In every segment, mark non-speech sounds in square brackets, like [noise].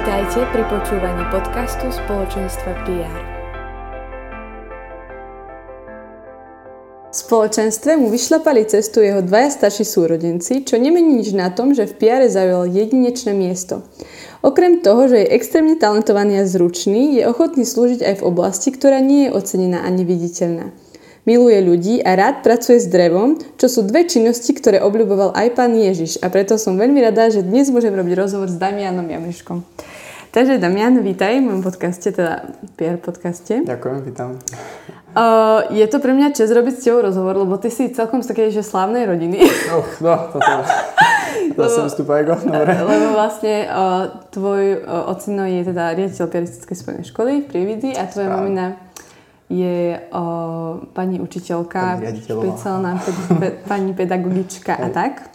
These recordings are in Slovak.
Vítajte pri počúvaní podcastu spoločenstva PR. V spoločenstve mu vyšlapali cestu jeho dvaja starší súrodenci, čo nemení nič na tom, že v PR zaujal jedinečné miesto. Okrem toho, že je extrémne talentovaný a zručný, je ochotný slúžiť aj v oblasti, ktorá nie je ocenená ani viditeľná miluje ľudí a rád pracuje s drevom, čo sú dve činnosti, ktoré obľúboval aj pán Ježiš. A preto som veľmi rada, že dnes môžem robiť rozhovor s Damianom Jamriškom. Takže Damian, vítaj v mojom podcaste, teda PR podcaste. Ďakujem, vítam. Uh, je to pre mňa čest robiť s tebou rozhovor, lebo ty si celkom z takej, že slávnej rodiny. [laughs] Uh, no, toto. [laughs] Zase vstúpa ego, [laughs] dobre. Lebo vlastne uh, tvoj uh, ocino je teda riaditeľ piaristickej spojenej školy v Prievidzi a tvoja Správne. mamina je o, pani učiteľka, špeciálna pe, pe, pani pedagogička a tak.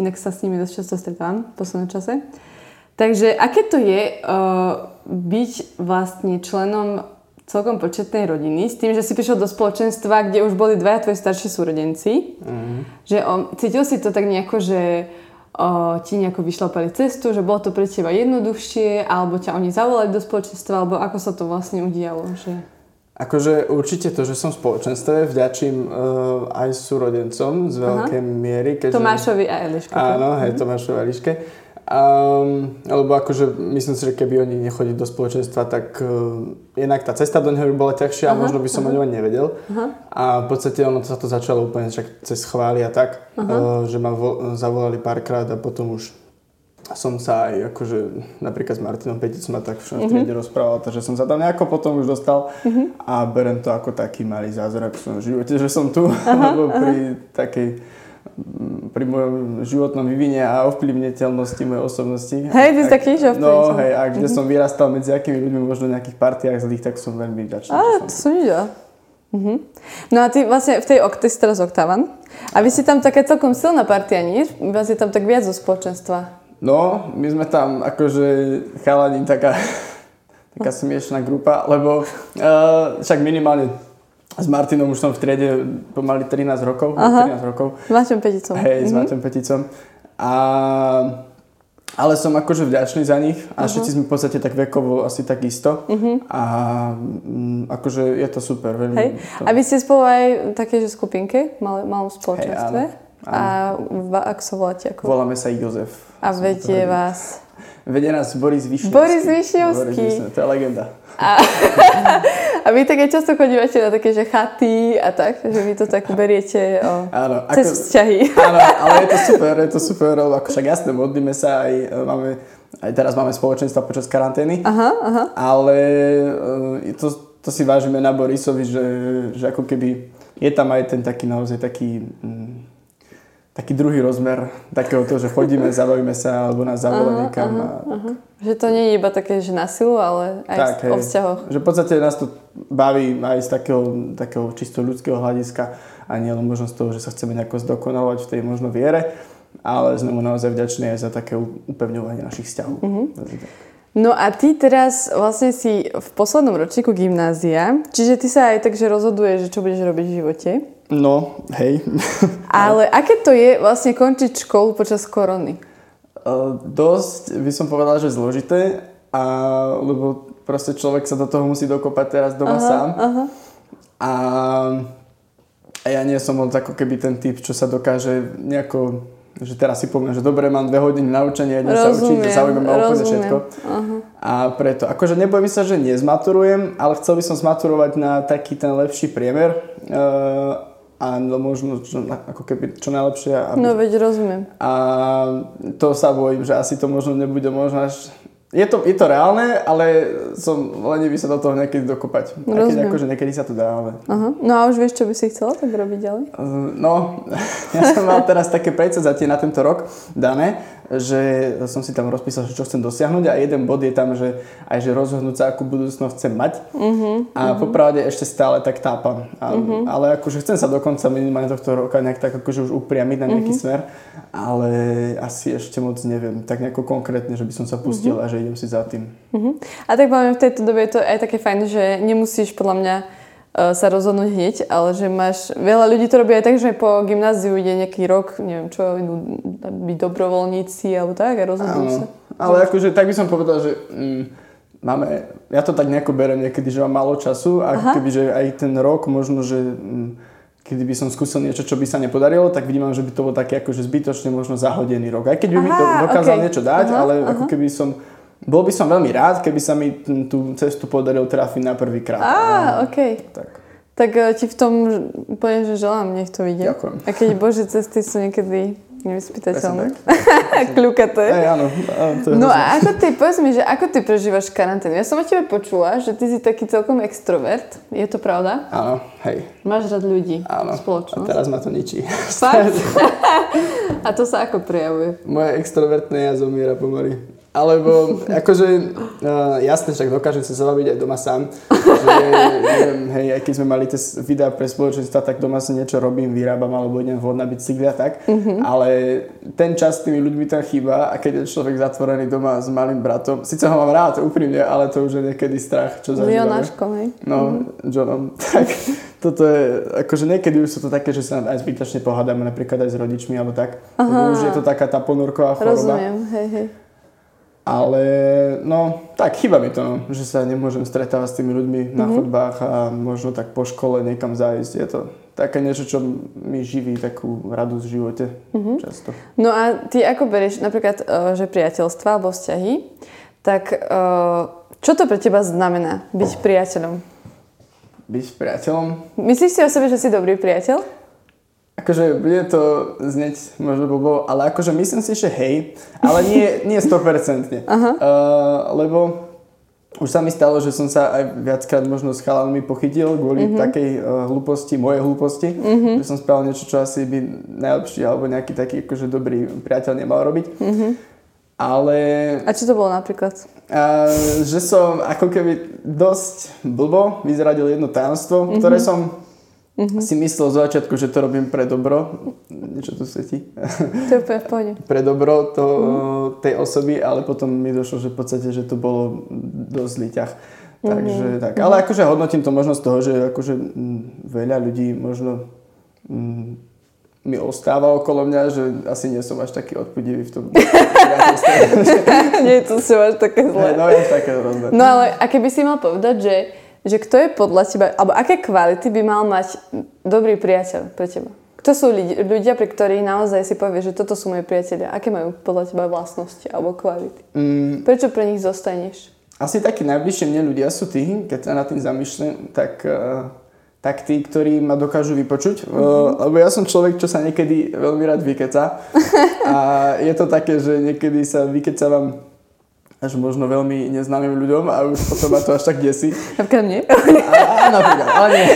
Inak sa s nimi dosť často stretávam v poslednom čase. Takže aké to je o, byť vlastne členom celkom početnej rodiny s tým, že si prišiel do spoločenstva, kde už boli dvaja tvoji starší súrodenci. Mm-hmm. Že o, cítil si to tak nejako, že ti nejako vyšlapali cestu, že bolo to pre teba jednoduchšie, alebo ťa oni zavolali do spoločenstva, alebo ako sa to vlastne udialo? Že... Akože určite to, že som v spoločenstve, vďačím uh, aj súrodencom z veľkej Aha. miery. Keďže... Tomášovi a Eliške. Áno, hej, mhm. Tomášovi a Eliške. Um, alebo akože myslím si, že keby oni nechodili do spoločenstva, tak uh, jednak tá cesta do neho by bola ťažšia a možno by som aha. o ňom nevedel. Aha. A v podstate ono sa to začalo úplne však cez chvály a tak, uh, že ma vo, zavolali párkrát a potom už som sa aj akože napríklad s Martinom Peticom a tak v mm-hmm. rozprával, takže som sa tam nejako potom už dostal mm-hmm. a berem to ako taký malý zázrak v svojom živote, že som tu, aha, [laughs] lebo pri takej pri mojom životnom vyvine a ovplyvniteľnosti mojej osobnosti. Hej, ty si taký, že No, hej, a kde mm-hmm. som vyrastal medzi akými ľuďmi, možno v nejakých partiách zlých, tak som veľmi vďačný. Ale to som videl. Mm-hmm. No a ty vlastne v tej okte si teraz oktávan. A vy si tam také celkom silná partia, nie? Vás je tam tak viac zo spoločenstva. No, my sme tam akože chalani taká, [laughs] taká smiešná grupa, lebo uh, však minimálne s Martinom už som v triede pomaly 13 rokov. Aha. 13 rokov. S Maťom Peticom. Hej, s mm-hmm. Maťom Peticom. A, ale som akože vďačný za nich a uh-huh. všetci sme v podstate tak vekovo asi tak isto. Uh-huh. A um, akože je to super. Veľmi Hej. To... A vy ste spolu aj také, že skupinke, mal, malom spoločenstve? Hej, áno. A ak sa voláte? Ako? Voláme sa Jozef. A vedie vás? Vedie nás Boris Višňovský. Boris Višňovský. to je legenda. A, [laughs] a vy také často chodívate na také, že chaty a tak, že vy to tak beriete o, áno, cez ako, vzťahy. Áno, ale je to super, je to super, ako však jasné, modlíme sa aj, e, máme, aj teraz máme spoločenstva počas karantény, aha, aha. ale e, to, to si vážime na Borisovi, že, že ako keby je tam aj ten taký naozaj taký mm, taký druhý rozmer takého toho, že chodíme, [laughs] zabavíme sa alebo nás zavolá niekam. Aha, a... aha. Že to nie je iba také, že na silu, ale aj tak, o vzťahoch. Že v podstate nás to baví aj z takého, takého čisto ľudského hľadiska a nie len možno z toho, že sa chceme nejako zdokonalovať v tej možno viere, ale sme mu naozaj vďační aj za také upevňovanie našich vzťahov. Uh-huh. No a ty teraz vlastne si v poslednom ročníku gymnázia, čiže ty sa aj takže rozhoduješ, že čo budeš robiť v živote. No, hej. [laughs] Ale aké to je vlastne končiť školu počas korony? Uh, dosť by som povedal, že zložité, a, lebo proste človek sa do toho musí dokopať teraz doma aha, sám. Aha. A, a ja nie som moc ako keby ten typ, čo sa dokáže nejako že teraz si poviem, že dobre, mám dve hodiny na učenie, idem sa učiť, zaujíma ma úplne všetko. Uh-huh. A preto, akože nebojím sa, že nezmaturujem, ale chcel by som zmaturovať na taký ten lepší priemer. Uh, a no možno čo, ako keby čo najlepšie. Aby... No veď rozumiem. A to sa bojím, že asi to možno nebude možno až je to, je to reálne, ale som lenivý sa do toho niekedy dokopať. Rozumiem. Aj keď akože niekedy sa to dá, ale... Aha. No a už vieš, čo by si chcela tak robiť ďalej? No, [laughs] ja som mal teraz také predsazatie na tento rok dané, že som si tam rozpísal, čo chcem dosiahnuť a jeden bod je tam, že aj že rozhodnúť sa, akú budúcnosť chcem mať. Uh-huh, a uh-huh. popravde ešte stále tak tápam. A, uh-huh. Ale akože chcem sa dokonca minimálne tohto roka nejak tak akože už upriamiť na nejaký uh-huh. smer, ale asi ešte moc neviem. Tak nejako konkrétne, že by som sa pustil uh-huh. a že idem si za tým. Uh-huh. A tak poviem, v tejto dobe je to aj také fajn, že nemusíš podľa mňa sa rozhodnúť hneď, ale že máš, veľa ľudí to robí aj tak, že po gymnáziu ide nejaký rok, neviem čo, idú byť dobrovoľníci alebo tak a rozhodnú sa. Ale akože tak by som povedal, že mm, máme, ja to tak nejako berem niekedy, že mám málo času a Aha. keby, že aj ten rok možno, že mm, kedy by som skúsil niečo, čo by sa nepodarilo, tak vidím, že by to bol taký akože zbytočne možno zahodený rok. Aj keď by Aha, mi to dokázal okay. niečo dať, Aha, ale Aha. ako keby som bol by som veľmi rád, keby sa mi tú cestu podaril trafiť na prvý krát. Á, OK. Tak. Tak eh, ti v tom poviem, že želám, nech to vidie. Ďakujem. A keď Bože cesty sú niekedy nevyspytateľné. [laughs] Kľukaté. Aj, áno. To no a ako ty, povedz mi, že ako ty prežívaš karanténu? Ja som o tebe počula, že ty si taký celkom extrovert. Je to pravda? Áno, hej. Máš rád ľudí, áno. spoločnosť. A teraz ma to ničí. Fakt? [laughs] a to sa ako prejavuje? Moje extrovertné ja zomiera pomaly. Alebo akože uh, jasne, však dokážem sa zabaviť aj doma sám. Že, neviem, hej, aj keď sme mali tie videá pre spoločenstva, tak doma si niečo robím, vyrábam alebo idem vhod na bicykli a tak. Mm-hmm. Ale ten čas s tými ľuďmi tam chýba a keď je človek zatvorený doma s malým bratom, síce ho mám rád, úprimne, ale to už je niekedy strach, čo zažívame. Leonáškom, hej? No, mm-hmm. Johnom. [laughs] Tak toto je, akože niekedy už sú to také, že sa aj zbytočne pohádame napríklad aj s rodičmi alebo tak. Aha. Už je to taká tá ponúrková choroba. Rozumiem, hej, hej. Ale no, tak chyba mi to, no, že sa nemôžem stretávať s tými ľuďmi mm-hmm. na mhm. chodbách a možno tak po škole niekam zájsť. Je to také niečo, čo mi živí takú radosť v živote mm-hmm. často. No a ty ako berieš napríklad, eh, že priateľstva alebo vzťahy, tak eh, čo to pre teba znamená byť priateľom? Byť priateľom? Myslíš si o sebe, že si dobrý priateľ? Akože bude to znieť možno blbo, ale akože myslím si, že hej, ale nie, nie 100%. Uh, [laughs] lebo už sa mi stalo, že som sa aj viackrát možno s chalanmi pochytil kvôli uh-huh. takej uh, hlúposti, mojej hlúposti, uh-huh. že som spravil niečo, čo asi by najlepší alebo nejaký taký akože dobrý priateľ nemal robiť. Uh-huh. Ale... A čo to bolo napríklad? Uh, že som ako keby dosť blbo vyzradil jedno tajomstvo, uh-huh. ktoré som Mm-hmm. Si myslel z začiatku, že to robím pre dobro. Niečo tu svetí. To je úplne v pohode. [laughs] pre dobro to, mm-hmm. tej osoby, ale potom mi došlo, že v podstate, že to bolo dosť zlý. Mm-hmm. Takže tak. Ale akože hodnotím to možno z toho, že akože mm, veľa ľudí možno m, mm, mi ostáva okolo mňa, že asi nie som až taký odpudivý v tom. [laughs] [laughs] nie, to si máš také zlé. No, je také rozné. No ale a keby si mal povedať, že že kto je podľa teba, alebo aké kvality by mal mať dobrý priateľ pre teba? Kto sú ľudia, pri ktorých naozaj si povie, že toto sú moji priatelia? Aké majú podľa teba vlastnosti alebo kvality? Mm. Prečo pre nich zostaneš? Asi takí najbližšie mne ľudia sú tí, keď sa nad tým zamýšľam, tak, uh, tak tí, ktorí ma dokážu vypočuť. Mm-hmm. Lebo ja som človek, čo sa niekedy veľmi rád vykeca. [laughs] A je to také, že niekedy sa vykecávam až možno veľmi neznámym ľuďom a už potom ma to až tak desí. Napríklad? A, napríklad, ale nie.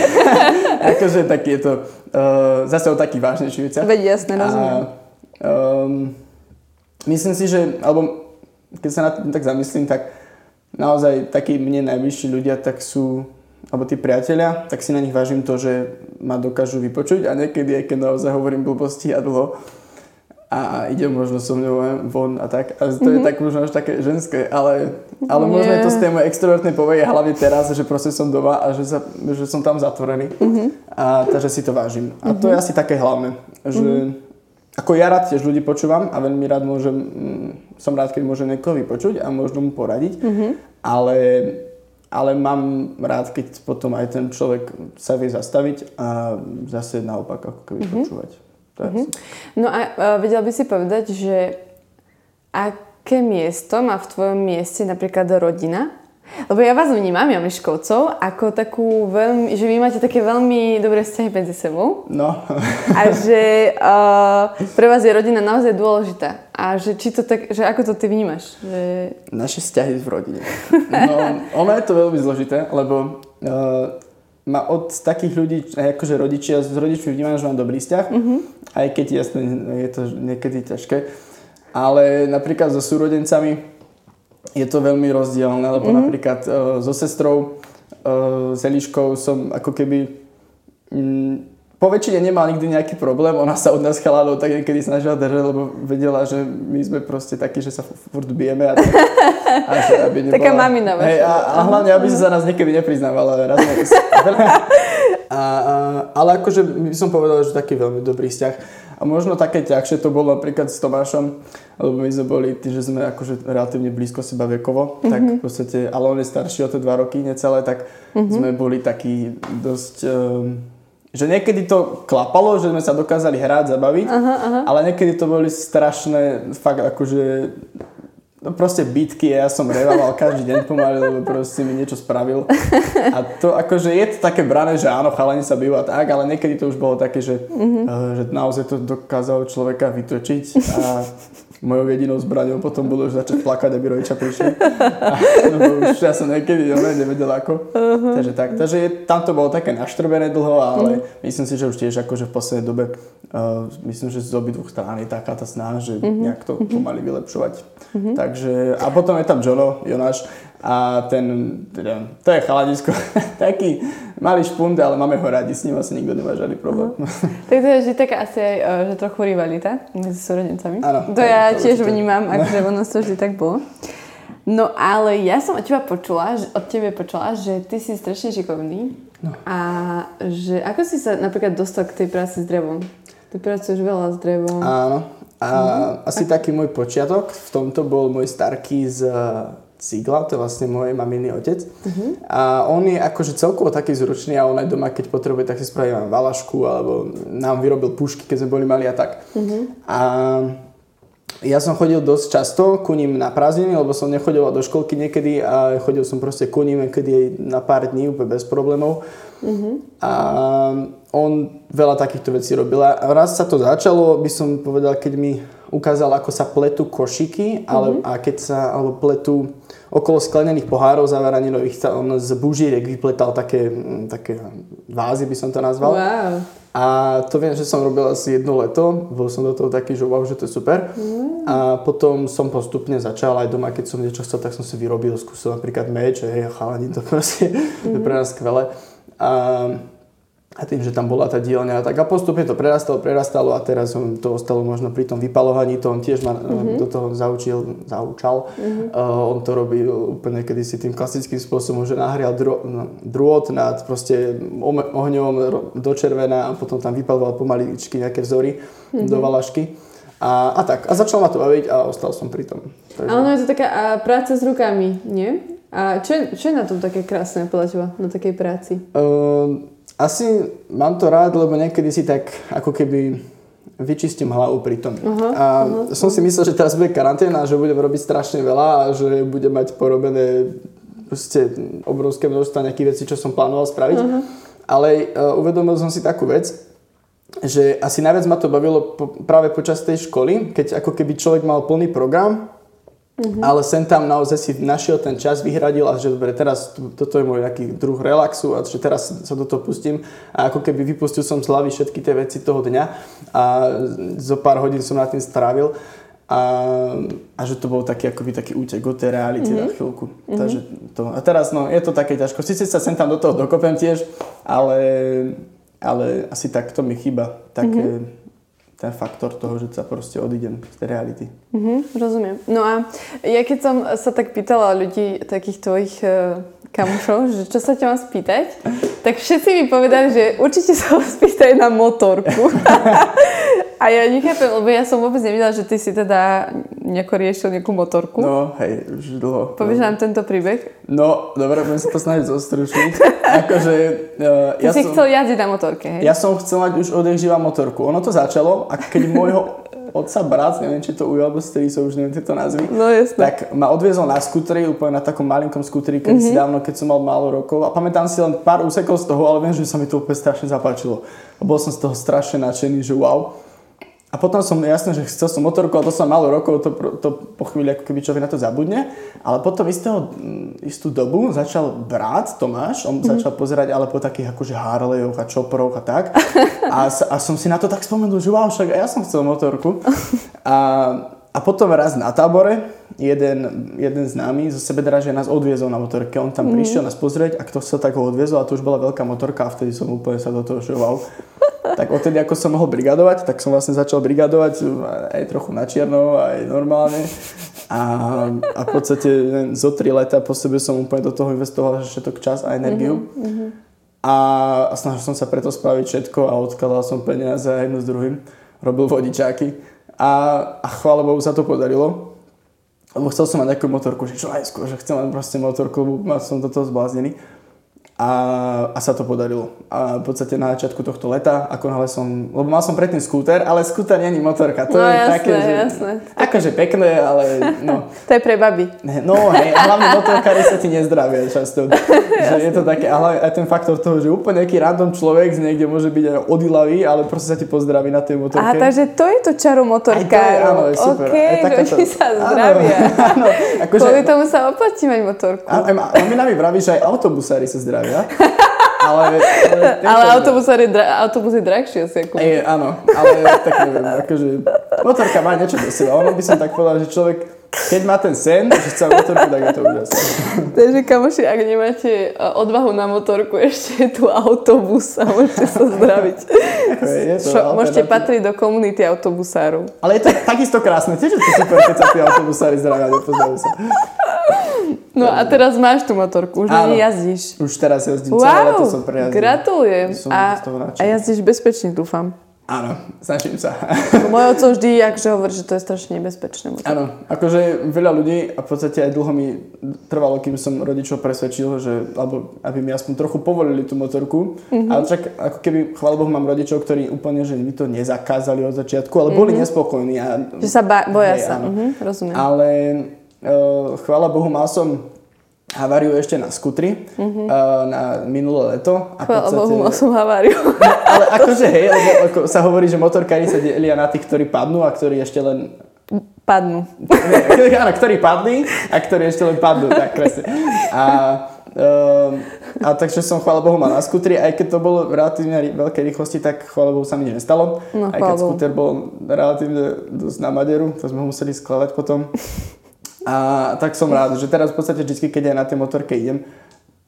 [laughs] akože taký je to uh, zase o taký vážnejší veciach. Veď jasne, rozumiem. A, um, myslím si, že, alebo keď sa na tým tak zamyslím, tak naozaj takí mne najbližší ľudia, tak sú, alebo tí priatelia, tak si na nich vážim to, že ma dokážu vypočuť a niekedy, aj keď naozaj hovorím blbosti a dlho, a ide možno so mňou von a tak. A to mm-hmm. je mhm. tak možno až také ženské, ale, ale možno je to z tej mojej extrovertnej povahy, hlavne teraz, že proste som doma a že, sa, že som tam zatvorený. Mm-hmm. A takže si to vážim. A mm-hmm. to je asi také hlavné, že mm-hmm. ako ja rád tiež ľudí počúvam a veľmi rád môžem, mm, som rád, keď môžem niekoho vypočuť a možno mu poradiť, mm-hmm. ale ale mám rád, keď potom aj ten človek sa vie zastaviť a zase naopak ako keby mm-hmm. počúvať. Uh-huh. No a uh, vedel by si povedať, že aké miesto má v tvojom mieste napríklad rodina? Lebo ja vás vnímam, ja Miškovcov, ako takú veľmi, že vy máte také veľmi dobré vzťahy medzi sebou. No. a že uh, pre vás je rodina naozaj dôležitá. A že, či to tak, že ako to ty vnímaš? Že... Naše vzťahy v rodine. No, ono je to veľmi zložité, lebo uh, ma od takých ľudí, akože rodičia, s rodičmi vnímam, že mám dobrý vzťah, mm-hmm. aj keď jasne je to niekedy ťažké. Ale napríklad so súrodencami je to veľmi rozdielne, lebo mm-hmm. napríklad uh, so sestrou, uh, s Eliškou som ako keby um, po väčšine nemal nikdy nejaký problém, ona sa od nás chalanov tak niekedy snažila držať, lebo vedela, že my sme proste takí, že sa furt bijeme. A, tak, [laughs] a že aby [laughs] nebola, Taká mamina vaša. Hej, a, a hlavne, aby sa za nás niekedy nepriznávala. Raz a, a, ale akože by som povedal, že taký veľmi dobrý vzťah. A možno také ťažšie to bolo napríklad s Tomášom, lebo my sme boli tí, že sme akože relatívne blízko seba vekovo, mm-hmm. tak v podstate, ale on je starší o to dva roky necelé, tak mm-hmm. sme boli takí dosť... Um, že niekedy to klapalo, že sme sa dokázali hrať, zabaviť, aha, aha. ale niekedy to boli strašné, fakt akože No proste bitky, ja som revával každý deň pomaly, lebo proste mi niečo spravil. A to akože je to také brané, že áno, chalani sa bijú a tak, ale niekedy to už bolo také, že, mm-hmm. že naozaj to dokázalo človeka vytočiť a mojou jedinou zbraňou potom bolo už začať plakať, aby rodičia prišli. Už ja som niekedy no, nevedel ako. Uh-huh. Takže tak, takže je, tam to bolo také naštrbené dlho, ale uh-huh. myslím si, že už tiež akože v poslednej dobe uh, myslím, že z dvoch strán je taká tá snaha, že uh-huh. nejak to pomaly vylepšovať. Uh-huh. Takže, a potom je tam Jono, Jonáš, a ten, teda, to je chaladisko, [laughs] taký malý špunt, ale máme ho radi, s ním asi nikto nemá žiadny problém. Uh-huh. tak to je vždy taká asi aj, eh, že trochu rivalita medzi súrodencami. Áno. To ja to tiež určite. vnímam, [laughs] akože ono to vždy tak bolo. No ale ja som od teba počula, že, od tebe počula, že ty si strašne šikovný no. a že ako si sa napríklad dostal k tej práci s drevom? Ty pracuješ veľa s drevom. Áno. A mm. asi a... taký môj počiatok v tomto bol môj starký z Sigla, to je vlastne môj maminy otec. Uh-huh. A on je akože celkovo taký zručný a on aj doma, keď potrebuje, tak si spraví valašku alebo nám vyrobil pušky, keď sme boli mali a tak. Uh-huh. A ja som chodil dosť často ku ním na prázdniny, lebo som nechodil do školky niekedy a chodil som proste ku ním niekedy na pár dní úplne bez problémov. Uh-huh. A on veľa takýchto vecí robil. A raz sa to začalo, by som povedal, keď mi ukázal, ako sa pletú košiky, ale, uh-huh. a keď sa, alebo pletú okolo sklenených pohárov zavaraninových sa on z bužírek vypletal také, mm, také vázy, by som to nazval. Wow. A to viem, že som robil asi jedno leto, bol som do toho taký, že wow, že to je super. Mm. A potom som postupne začal aj doma, keď som niečo chcel, tak som si vyrobil, skúsil napríklad meč, hej, chalani, to [laughs] proste mm. je pre nás skvelé. A a tým, že tam bola tá dielňa, tak a postupne to prerastalo, prerastalo a teraz on to ostalo možno pri tom vypalovaní, to on tiež ma mm-hmm. do toho zaučil, zaučal. Mm-hmm. Uh, on to robí úplne kedysi tým klasickým spôsobom, že nahrial dro, no, drôt nad proste ohňom do červená a potom tam vypaloval pomaličky nejaké vzory mm-hmm. do valašky. A, a tak. A začal ma to baviť a ostal som pri tom. Takže... A ono je to taká práca s rukami, nie? A čo, čo je na tom také krásne podľa teba, na takej práci? Uh, asi mám to rád, lebo niekedy si tak ako keby vyčistím hlavu pri tom. Uh-huh, a uh-huh. som si myslel, že teraz bude karanténa, že budem robiť strašne veľa a že budem mať porobené proste obrovské množstvo nejakých vecí, čo som plánoval spraviť. Uh-huh. Ale uh, uvedomil som si takú vec, že asi najviac ma to bavilo po, práve počas tej školy, keď ako keby človek mal plný program Mm-hmm. Ale sem tam naozaj si našiel ten čas, vyhradil a že dobre, teraz toto je môj nejaký druh relaxu a že teraz sa do toho pustím a ako keby vypustil som z hlavy všetky tie veci toho dňa a zo pár hodín som na tým strávil a, a že to bol taký akoby taký útek od tej reality mm-hmm. na chvíľku. Mm-hmm. Takže to, a teraz no, je to také ťažko. Sice sa sem tam do toho dokopem tiež, ale, ale asi tak to mi chýba. Také, mm-hmm ten faktor toho, že sa proste odídem z tej reality. Mm-hmm, rozumiem. No a ja keď som sa tak pýtala ľudí, takých tvojich uh, kamušov, že čo sa ťa mám spýtať, tak všetci mi povedali, že určite sa vás spýtaj na motorku. [laughs] a ja nechápem, lebo ja som vôbec nevidela, že ty si teda nejako riešil nejakú motorku. No, hej, už dlho. Povieš no. nám tento príbeh? No, dobre, budem sa to snažiť zostručniť. [laughs] akože, uh, Ty ja si som, chcel jazdiť na motorke, hej? Ja som chcel mať už odjak motorku. Ono to začalo, a keď môjho otca, brat, neviem, či to ujel, alebo sú už neviem tieto názvy, no, jasne. tak ma odviezol na skúteri, úplne na takom malinkom skúteri, keď mm-hmm. si dávno, keď som mal málo rokov. A pamätám si len pár úsekov z toho, ale viem, že sa mi to úplne strašne zapáčilo. A bol som z toho strašne nadšený, že wow. A potom som, jasné, že chcel som motorku, ale to som malo rokov, to, to po chvíli ako keby človek na to zabudne. Ale potom istého, mm, istú dobu začal brat Tomáš, on mm. začal pozerať ale po takých akože Harleyoch a Chopperoch a tak. A, a som si na to tak spomenul, že wow, však ja som chcel motorku. [laughs] A, a potom raz na tábore jeden, jeden známy zo Sebedraže nás odviezol na motorke. On tam mm. prišiel nás pozrieť a kto chcel, tak ho odviezol a to už bola veľká motorka a vtedy som úplne sa do toho šoval. [laughs] tak odtedy, ako som mohol brigadovať, tak som vlastne začal brigadovať aj trochu na čierno, aj normálne. A, a v podstate zo tri leta po sebe som úplne do toho investoval všetok čas a energiu. Mm-hmm. A, a snažil som sa preto spraviť všetko a odkladal som peniaze jedno s druhým. Robil vodičáky. A, a chvála Bohu sa to podarilo. Lebo chcel som mať takú motorku, že čo aj skôr, že chcem mať proste motorku, lebo som do toho zbláznený. A, a sa to podarilo. A v podstate na začiatku tohto leta, ako náhle som, lebo mal som predtým skúter, ale skúter není motorka. To no, je jasné, také, že, jasné. akože pekné, ale no. [laughs] to je pre baby. No hej, a hlavne motorkári sa ti nezdravia často. [laughs] že je to také, ale aj ten faktor toho, že úplne nejaký random človek z niekde môže byť aj odilavý, ale proste sa ti pozdraví na tej motorke. A takže to je to čaro motorkárov. áno, je super. Okay, aj že oni sa zdravia. Áno, [laughs] áno, akože, Kvôli tomu sa oplatí mať motorku. A, a, a my nami vraví, že aj autobusári sa zdravia zdravia. Ale, ale, ale autobus, je dra- autobus je drahší asi ako... Je, áno, ale tak neviem, akože motorka má niečo do seba. Ono by som tak povedal, že človek keď má ten sen, že chce motorku, tak je to úžasné. Takže kamoši, ak nemáte e, odvahu na motorku, ešte je tu autobus a môžete sa zdraviť. Je, je to Šo, môžete patriť do komunity autobusárov. Ale je to takisto krásne, tiež je to super, keď sa tí autobusári zdravia, nepoznajú sa. No a teraz máš tú motorku, už nej jazdíš. Už teraz jazdím, wow, celé leto som prejazdil. Gratulujem. Som a, a jazdíš bezpečne, dúfam. Áno, snažím sa. Môj oco vždy akože hovorí, že to je strašne nebezpečné. Áno, akože veľa ľudí a v podstate aj dlho mi trvalo, kým som rodičov presvedčil, že, alebo aby mi aspoň trochu povolili tú motorku. Mm-hmm. Ale však ako keby, chvála Bohu, mám rodičov, ktorí úplne, že mi to nezakázali od začiatku, ale boli mm-hmm. nespokojní. A, že sa ba- boja hej, sa, mm-hmm, rozumiem. Ale chvála Bohu, mal som haváriu ešte na skutri mm-hmm. uh, na minulé leto. A Chvála Bohu, mal som haváriu. [laughs] No, ale akože hej, lebo ako sa hovorí, že motorkári sa delia na tých, ktorí padnú a ktorí ešte len... Padnú. Nie, [laughs] áno, ktorí padli a ktorí ešte len padnú, tak presne. A, uh, a takže som, chvála Bohu, mal na skutri, aj keď to bolo v relatívne veľkej rýchlosti, tak chvála Bohu sa mi nestalo. No, aj keď skúter bol relatívne dosť na maderu, to sme ho museli skladať potom. A tak som rád, že teraz v podstate vždy, keď aj na tej motorke idem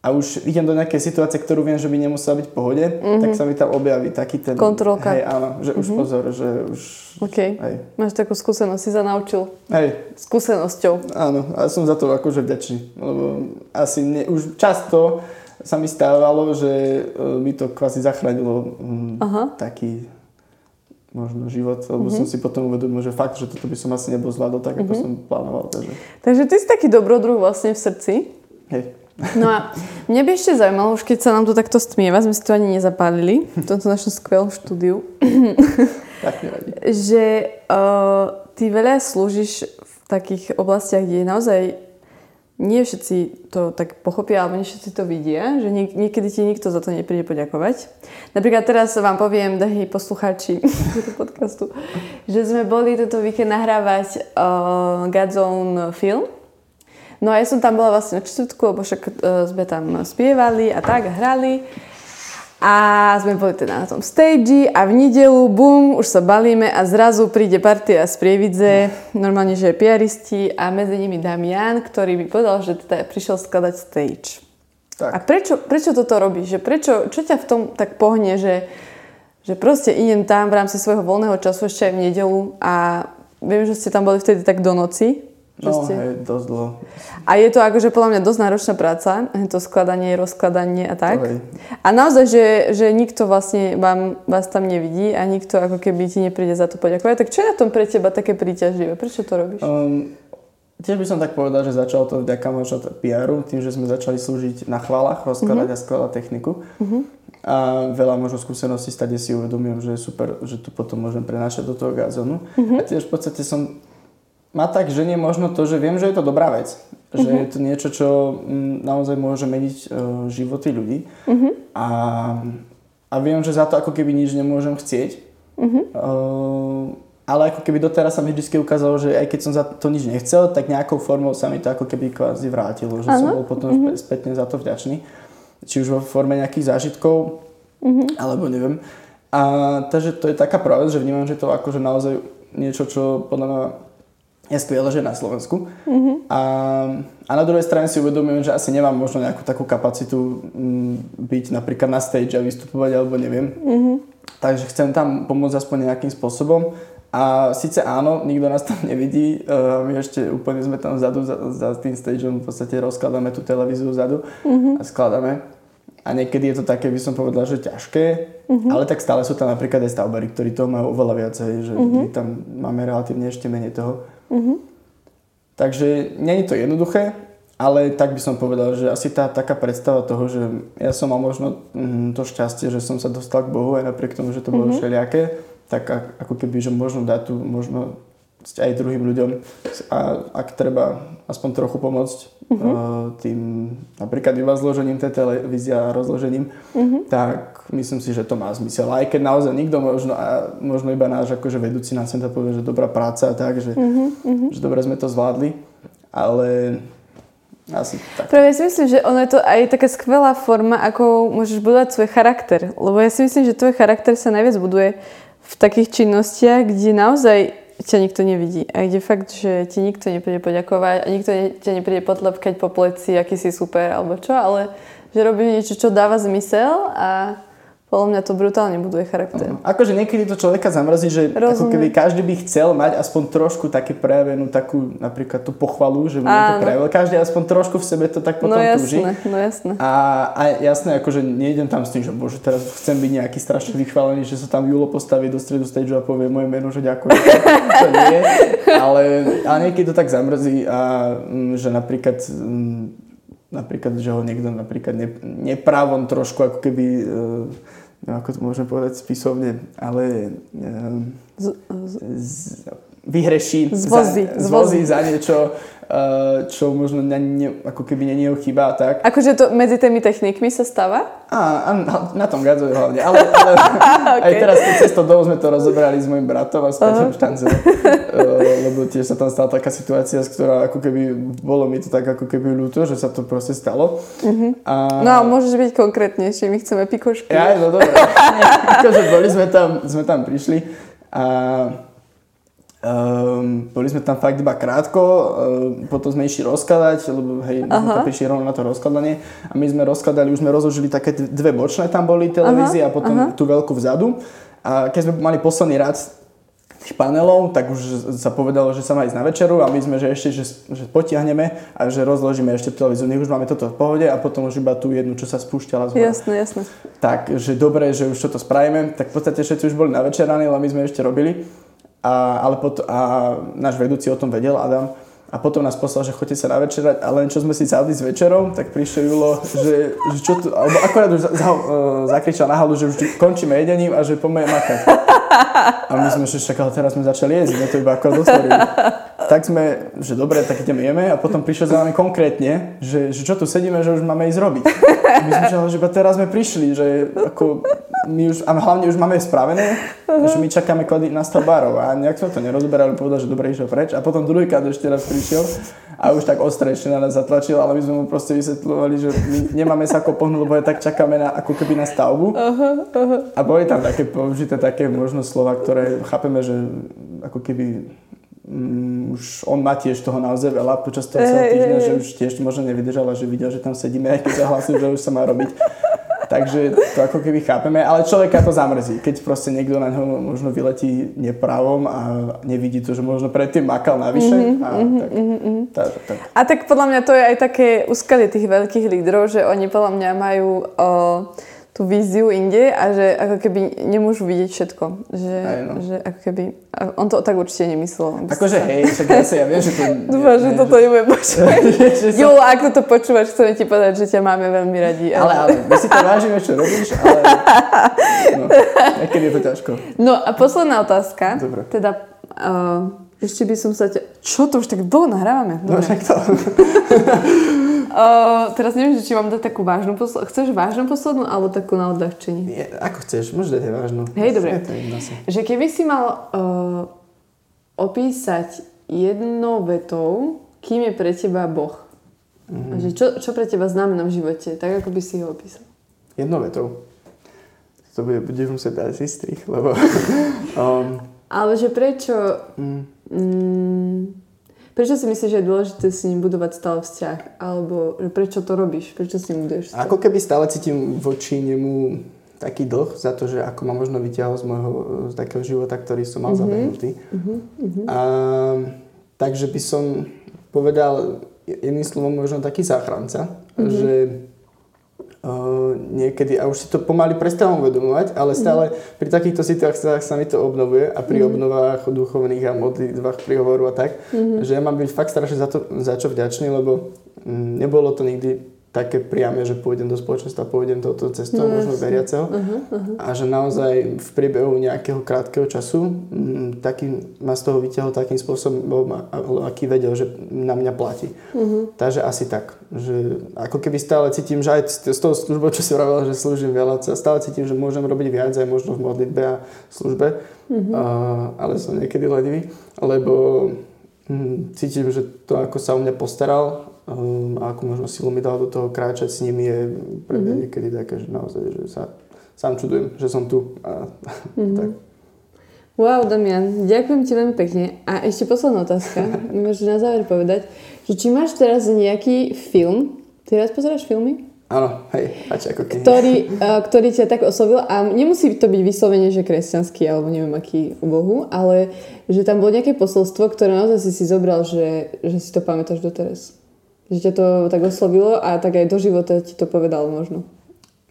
a už idem do nejakej situácie, ktorú viem, že by nemusela byť v pohode, mm-hmm. tak sa mi tam objaví taký ten... Kontrolka. Hej, áno, že mm-hmm. už mhm. pozor, že už... OK. Hej. Máš takú skúsenosť, si sa naučil. Hej. Skúsenosťou. Áno, a som za to akože vďačný, lebo asi ne, už často sa mi stávalo, že e, mi to kvasi zachránilo um, taký možno život, lebo mm-hmm. som si potom uvedomil, že fakt, že toto by som asi nebol zvládol tak, mm-hmm. ako mhm. som plánoval. Takže... takže ty si taký dobrodruh vlastne v srdci. Hej. No a mne by ešte zaujímalo, už keď sa nám to takto stmieva, sme si to ani nezapálili v tomto našom skvelom štúdiu, tak [laughs] že uh, ty veľa slúžiš v takých oblastiach, kde je naozaj nie všetci to tak pochopia, alebo nie všetci to vidia, že niek- niekedy ti nikto za to nepríde poďakovať. Napríklad teraz vám poviem, drahí poslucháči [laughs] podcastu, že sme boli tento víkend nahrávať uh, Godzone film. No a ja som tam bola vlastne na čtvrtku, lebo však uh, sme tam spievali a tak, hrali. A sme boli teda na tom stage a v nedelu, bum, už sa balíme a zrazu príde partia z Prievidze, normálne, že piaristi a medzi nimi Damian, ktorý mi povedal, že teda prišiel skladať stage. Tak. A prečo, prečo toto robíš? Že prečo, čo ťa v tom tak pohne, že, že proste idem tam v rámci svojho voľného času ešte aj v nedelu a viem, že ste tam boli vtedy tak do noci No, ste... hej, dosť dlho. A je to akože podľa mňa dosť náročná práca, to skladanie, rozkladanie a tak. A naozaj, že, že nikto vlastne vám, vás tam nevidí a nikto ako keby ti nepríde za to poďakovať. Tak čo je na tom pre teba také príťažlivé? Prečo to robíš? Um, tiež by som tak povedal, že začalo to vďaka možno PR-u, tým, že sme začali slúžiť na chválach, rozkladať uh-huh. a skladať techniku. Uh-huh. A veľa možno skúseností stade si uvedomujem, že je super, že tu potom môžem prenášať do toho gazónu. Uh-huh. A tiež v podstate som ma tak ženie možno to, že viem, že je to dobrá vec. Uh-huh. Že mhm. je to niečo, čo mm, naozaj môže meniť uh, životy ľudí. Uh-huh. A, a viem, že za to ako keby nič nemôžem chcieť. Uh-huh. Uh, ale ako keby doteraz sa mi vždy ukázalo, že aj keď som za to nič nechcel, tak nejakou formou sa mi to ako keby kvázi vrátilo. Že uh-huh. som bol potom uh-huh. spätne za to vďačný. Či už vo forme nejakých zážitkov, uh-huh. alebo neviem. A takže to je taká pravda, že vnímam, že to akože naozaj niečo, čo podľa mňa je skvelé, že na Slovensku. Mm-hmm. A, a na druhej strane si uvedomujem, že asi nemám možno nejakú takú kapacitu mm, byť napríklad na stage a vystupovať, alebo neviem. Mm-hmm. Takže chcem tam pomôcť aspoň nejakým spôsobom. A síce áno, nikto nás tam nevidí, uh, my ešte úplne sme tam vzadu za, za tým stageom, v podstate rozkladáme tú televíziu vzadu mm-hmm. a skladáme. A niekedy je to také, by som povedal, že ťažké, mm-hmm. ale tak stále sú tam napríklad aj stavbari, ktorí toho majú oveľa viacej, že mm-hmm. my tam máme relatívne ešte menej toho. Mm-hmm. Takže nie je to jednoduché, ale tak by som povedal, že asi tá taká predstava toho, že ja som mal možno mm, to šťastie, že som sa dostal k Bohu aj napriek tomu, že to bolo mm-hmm. všelijaké, tak ako keby, že možno dať tu možno aj druhým ľuďom a ak treba aspoň trochu pomôcť mm-hmm. tým napríklad iba zložením tej televízie a rozložením, mm-hmm. tak myslím si, že to má zmysel. Aj keď naozaj nikto možno, a možno iba náš akože vedúci nám sem povie, že dobrá práca a tak, že, mm-hmm. že dobre sme to zvládli, ale asi tak. Práve ja si myslím, že ono je to aj taká skvelá forma, ako môžeš budovať svoj charakter. Lebo ja si myslím, že tvoj charakter sa najviac buduje v takých činnostiach, kde naozaj ťa nikto nevidí. A kde fakt, že ti nikto nepríde poďakovať a nikto ne, ťa nepríde potlepkať po pleci, aký si super alebo čo, ale že robí niečo, čo dáva zmysel a podľa mňa to brutálne buduje charakter. Uh-huh. Akože niekedy to človeka zamrzí, že Rozumiem. ako keby každý by chcel mať aspoň trošku také prejavenú takú napríklad tú pochvalu, že mu to prejavil. Každý aspoň trošku v sebe to tak potom no jasné, túži. No jasné. A, a jasné, akože nejdem tam s tým, že bože, teraz chcem byť nejaký strašne vychválený, že sa tam Julo postaví do stredu stage a povie moje meno, že ďakujem. [laughs] to nie. Ale, ale niekedy to tak zamrzí a mm, že napríklad mm, napríklad, že ho niekto napríklad ne, neprávom trošku ako keby, uh, ako to môžeme povedať spisovne, ale uh, z, z, vyhreší, zvozí, za, zvozí za niečo, čo možno ne, ne, ako keby není jeho chyba tak. Akože to medzi tými technikmi sa stáva? Á, na, na tom gadzujú hlavne, ale, [laughs] ale okay. aj teraz keď cestou domov sme to rozobrali s mojim bratom a s Peťom uh-huh. Uh, lebo tiež sa tam stala taká situácia, z ktorá ako keby, bolo mi to tak ako keby ľúto, že sa to proste stalo. Uh-huh. A... No a môžeš byť konkrétnejšie, my chceme pikošky. Ja, no dobre. [laughs] akože boli sme tam, sme tam prišli a Um, boli sme tam fakt iba krátko, um, potom sme išli rozkladať, lebo hej, Aha. sme tam prišli rovno na to rozkladanie a my sme rozkladali, už sme rozložili také dve bočné tam boli televízie Aha. a potom Aha. tú veľkú vzadu. A keď sme mali posledný rad tých panelov, tak už sa povedalo, že sa má ísť na večeru a my sme, že ešte, že, že potiahneme a že rozložíme ešte televíziu, nech už máme toto v pohode a potom už iba tú jednu, čo sa spúšťala z Jasné, jasné. Tak, že dobre, že už toto spravíme, tak v podstate všetci už boli na večeraní, ale my sme ešte robili. A, ale pot, a náš vedúci o tom vedel, Adam, a potom nás poslal, že chodite sa navečerať a len čo sme si sadli s večerom, tak prišiel Julo, že, že čo tu, alebo akorát už za, za, uh, zakričal na halu, že už končíme jedením a že poďme makať. A my sme že však, ale teraz sme začali jesť, sme to iba akorát otvorili. Tak sme, že dobre, tak ideme jeme a potom prišiel za nami konkrétne, že, že čo tu sedíme, že už máme ísť robiť. A my sme, že iba teraz sme prišli, že ako my už, a hlavne už máme spravené, uh-huh. že my čakáme kody na 100 barov a nejak sme to nerozoberali, povedal, že dobre išiel preč. A potom druhýkrát ešte raz prišiel a už tak ostrejšie na nás zatlačil, ale my sme mu proste vysvetľovali, že my nemáme sa ako pohnúť, lebo tak čakáme na, ako keby na stavbu. Uh-huh, uh-huh. a boli tam také použité také možno slova, ktoré chápeme, že ako keby um, už on má tiež toho naozaj veľa počas toho celého týždňa, že už tiež možno nevydržala, že videl, že tam sedíme, aj keď zahlasil, že už sa má robiť Takže to ako keby chápeme, ale človeka to zamrzí, keď proste niekto na ňo možno vyletí nepravom a nevidí to, že možno predtým makal navyše. Mm-hmm, a, mm-hmm, tak, mm-hmm. Tak, tak. a tak podľa mňa to je aj také úskalie tých veľkých lídrov, že oni podľa mňa majú o, tú víziu inde a že ako keby nemôžu vidieť všetko. Že, no. že ako keby, on to tak určite nemyslel. Akože hej, však ja, si, ja viem, že to... [laughs] Dúfam, že toto nebude počúvať. [laughs] jo, ak toto počúvaš, chceme ti povedať, že ťa máme veľmi radi. Ale, ale my si to vážime, čo robíš, ale [laughs] no, niekedy je to ťažko. No a posledná otázka. Dobre. Teda, uh, ešte by som sa ťa... Čo to už tak dlho nahrávame? No, Dobre. No však to. Uh, teraz neviem, či mám dať takú vážnu poslednú. Chceš vážnu poslednú alebo takú na odľahčení? Je, ako chceš, môžeš dať vážnu. Hej, dobre. Že keby si mal uh, opísať jednou vetou, kým je pre teba Boh. Mm-hmm. Že čo, čo pre teba znamená v živote, tak ako by si ho opísal. Jednou vetou. To bude, budeš musieť dať si strich, lebo... [laughs] um, Ale že prečo... Mm. Mm, Prečo si myslíš, že je dôležité s ním budovať stále vzťah? Alebo prečo to robíš? Prečo si ním buduješ vzťah? Ako keby stále cítim voči nemu taký dlh za to, že ako ma možno vyťahol z môjho z takého života, ktorý som mal mm-hmm. zabehnutý. Mm-hmm. A, takže by som povedal jedným slovom možno taký záchranca, mm-hmm. že niekedy, a už si to pomaly prestávam uvedomovať, ale mhm. stále mm. pri takýchto situáciách sa mi to obnovuje a pri mm. obnovách duchovných a modlitbách prihovoru a tak, mm. že ja mám byť fakt strašne za, to, za čo vďačný, lebo mm, nebolo to nikdy také priame, že pôjdem do spoločenstva, pôjdem touto cestou, no, možno veriaceho. Uh-huh, uh-huh. A že naozaj v priebehu nejakého krátkeho času m, taký, ma z toho vyťahol takým spôsobom, aký vedel, že na mňa platí. Uh-huh. Takže asi tak. Že ako keby stále cítim, že aj z toho službou, čo si hovorila, že slúžim veľa, stále cítim, že môžem robiť viac aj možno v modlitbe a službe. Uh-huh. A, ale som niekedy ledivý, lebo m, cítim, že to, ako sa o mňa postaral, um, a ako možno silu mi dal do toho kráčať s nimi je pre mňa mm-hmm. niekedy také, že naozaj, že sa sám čudujem, že som tu a mm-hmm. [laughs] tak. Wow, Damian, ďakujem ti veľmi pekne. A ešte posledná otázka, [laughs] môžeš na záver povedať, že či máš teraz nejaký film, ty raz pozeráš filmy? Áno, hej, páči ako knihy. Ktorý, uh, ktorý ťa tak oslovil a nemusí to byť vyslovene, že kresťanský alebo neviem aký u Bohu, ale že tam bolo nejaké posolstvo, ktoré naozaj si si zobral, že, že si to pamätáš doteraz. Že ťa to tak oslovilo a tak aj do života ti to povedal možno.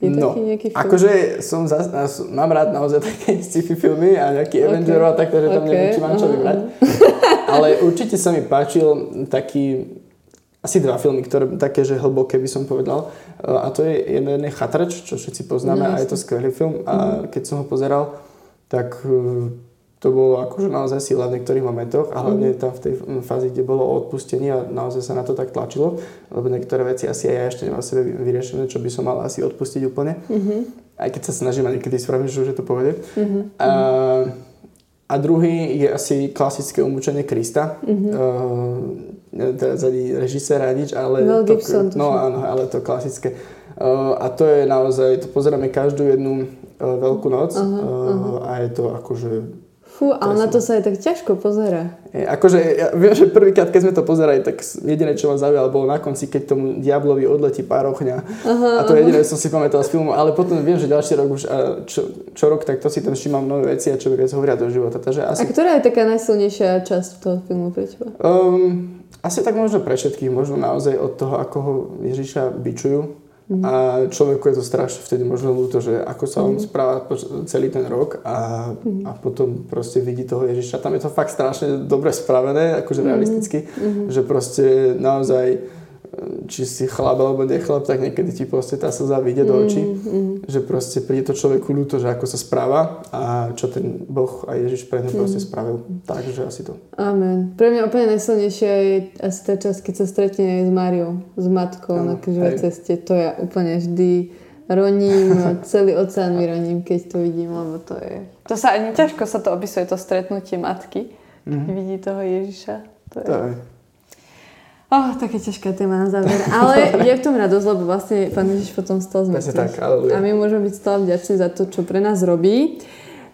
Je no, taký akože som zas, mám rád naozaj také [laughs] sci-fi filmy a nejaký okay. Avengerov a tak, takže okay. tam neviem, či mám čo vybrať. [laughs] Ale určite sa mi páčil taký, asi dva filmy, ktoré také, že hlboké by som povedal. A to je jeden je Chatrač, čo všetci poznáme no, a je to skvelý film. A mhm. keď som ho pozeral, tak to bolo akože naozaj sila v niektorých momentoch a hlavne mm. tam v tej fázi, kde bolo odpustenie a naozaj sa na to tak tlačilo, lebo niektoré veci asi aj ja ešte nemám sebe vyriešené, čo by som mal asi odpustiť úplne. Mm-hmm. Aj keď sa snažím a niekedy spravím, že to povede. Mm-hmm. A, a druhý je asi klasické umúčenie Krista. Mm-hmm. Uh, teraz ani režisér nič, ale... Mel Gibson. To, no áno, ale to klasické. Uh, a to je naozaj, to pozeráme každú jednu uh, veľkú noc uh-huh, uh-huh. a je to akože Fú, ale na to sa aj tak ťažko pozera. Je, akože, ja viem, že prvýkrát, keď sme to pozerali, tak jediné, čo ma zaujalo, bolo na konci, keď tomu diablovi odletí pár ohňa. Aha, a to jediné, som si pamätal z filmu. Ale potom viem, že ďalší rok už, čo, čo rok, tak to si tam všímam nové veci a čo viac hovoria do života. Takže asi... A ktorá je taká najsilnejšia časť toho filmu pre teba? Um, asi tak možno pre všetkých, možno naozaj od toho, ako ho Ježiša bičujú Mm. A človeku je to strašne vtedy možno ľúto, že ako sa on mm. správa celý ten rok a, mm. a potom proste vidí toho Ježiša. Tam je to fakt strašne dobre spravené, akože realisticky, mm. že proste naozaj či si chlap alebo nechlap, tak niekedy ti proste tá slza vyjde do očí, mm, mm. že proste príde to človeku ľúto, že ako sa správa a čo ten Boh a Ježiš pre ňa mm. proste spravil. Takže asi to. Amen. Pre mňa úplne najsilnejšia je asi tá časť, keď sa stretne aj s Máriou, s matkou no, na križovej ceste. To ja úplne vždy roním, [laughs] celý oceán vyroním, keď to vidím, lebo to je... To sa ani ťažko sa to opisuje, to stretnutie matky, mm-hmm. vidí toho Ježiša. To je... To je Oh, také ťažká téma na záver. [laughs] Ale je v tom radosť, lebo vlastne Pán Ježiš potom stal z mŕtvych. A my môžeme byť stále vďační za to, čo pre nás robí.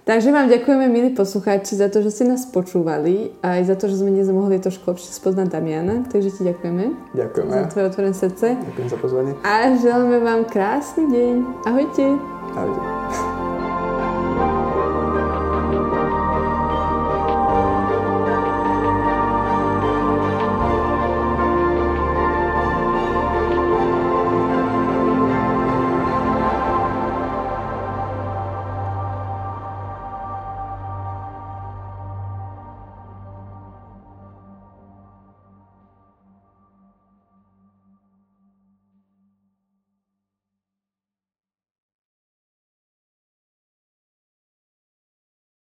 Takže vám ďakujeme, milí poslucháči, za to, že ste nás počúvali a aj za to, že sme dnes mohli trošku lepšie spoznať Damiana. Takže ti ďakujeme. Ďakujeme. Za tvoje otvorené srdce. Ďakujem za pozvanie. A želáme vám krásny deň. Ahojte. Ahojte.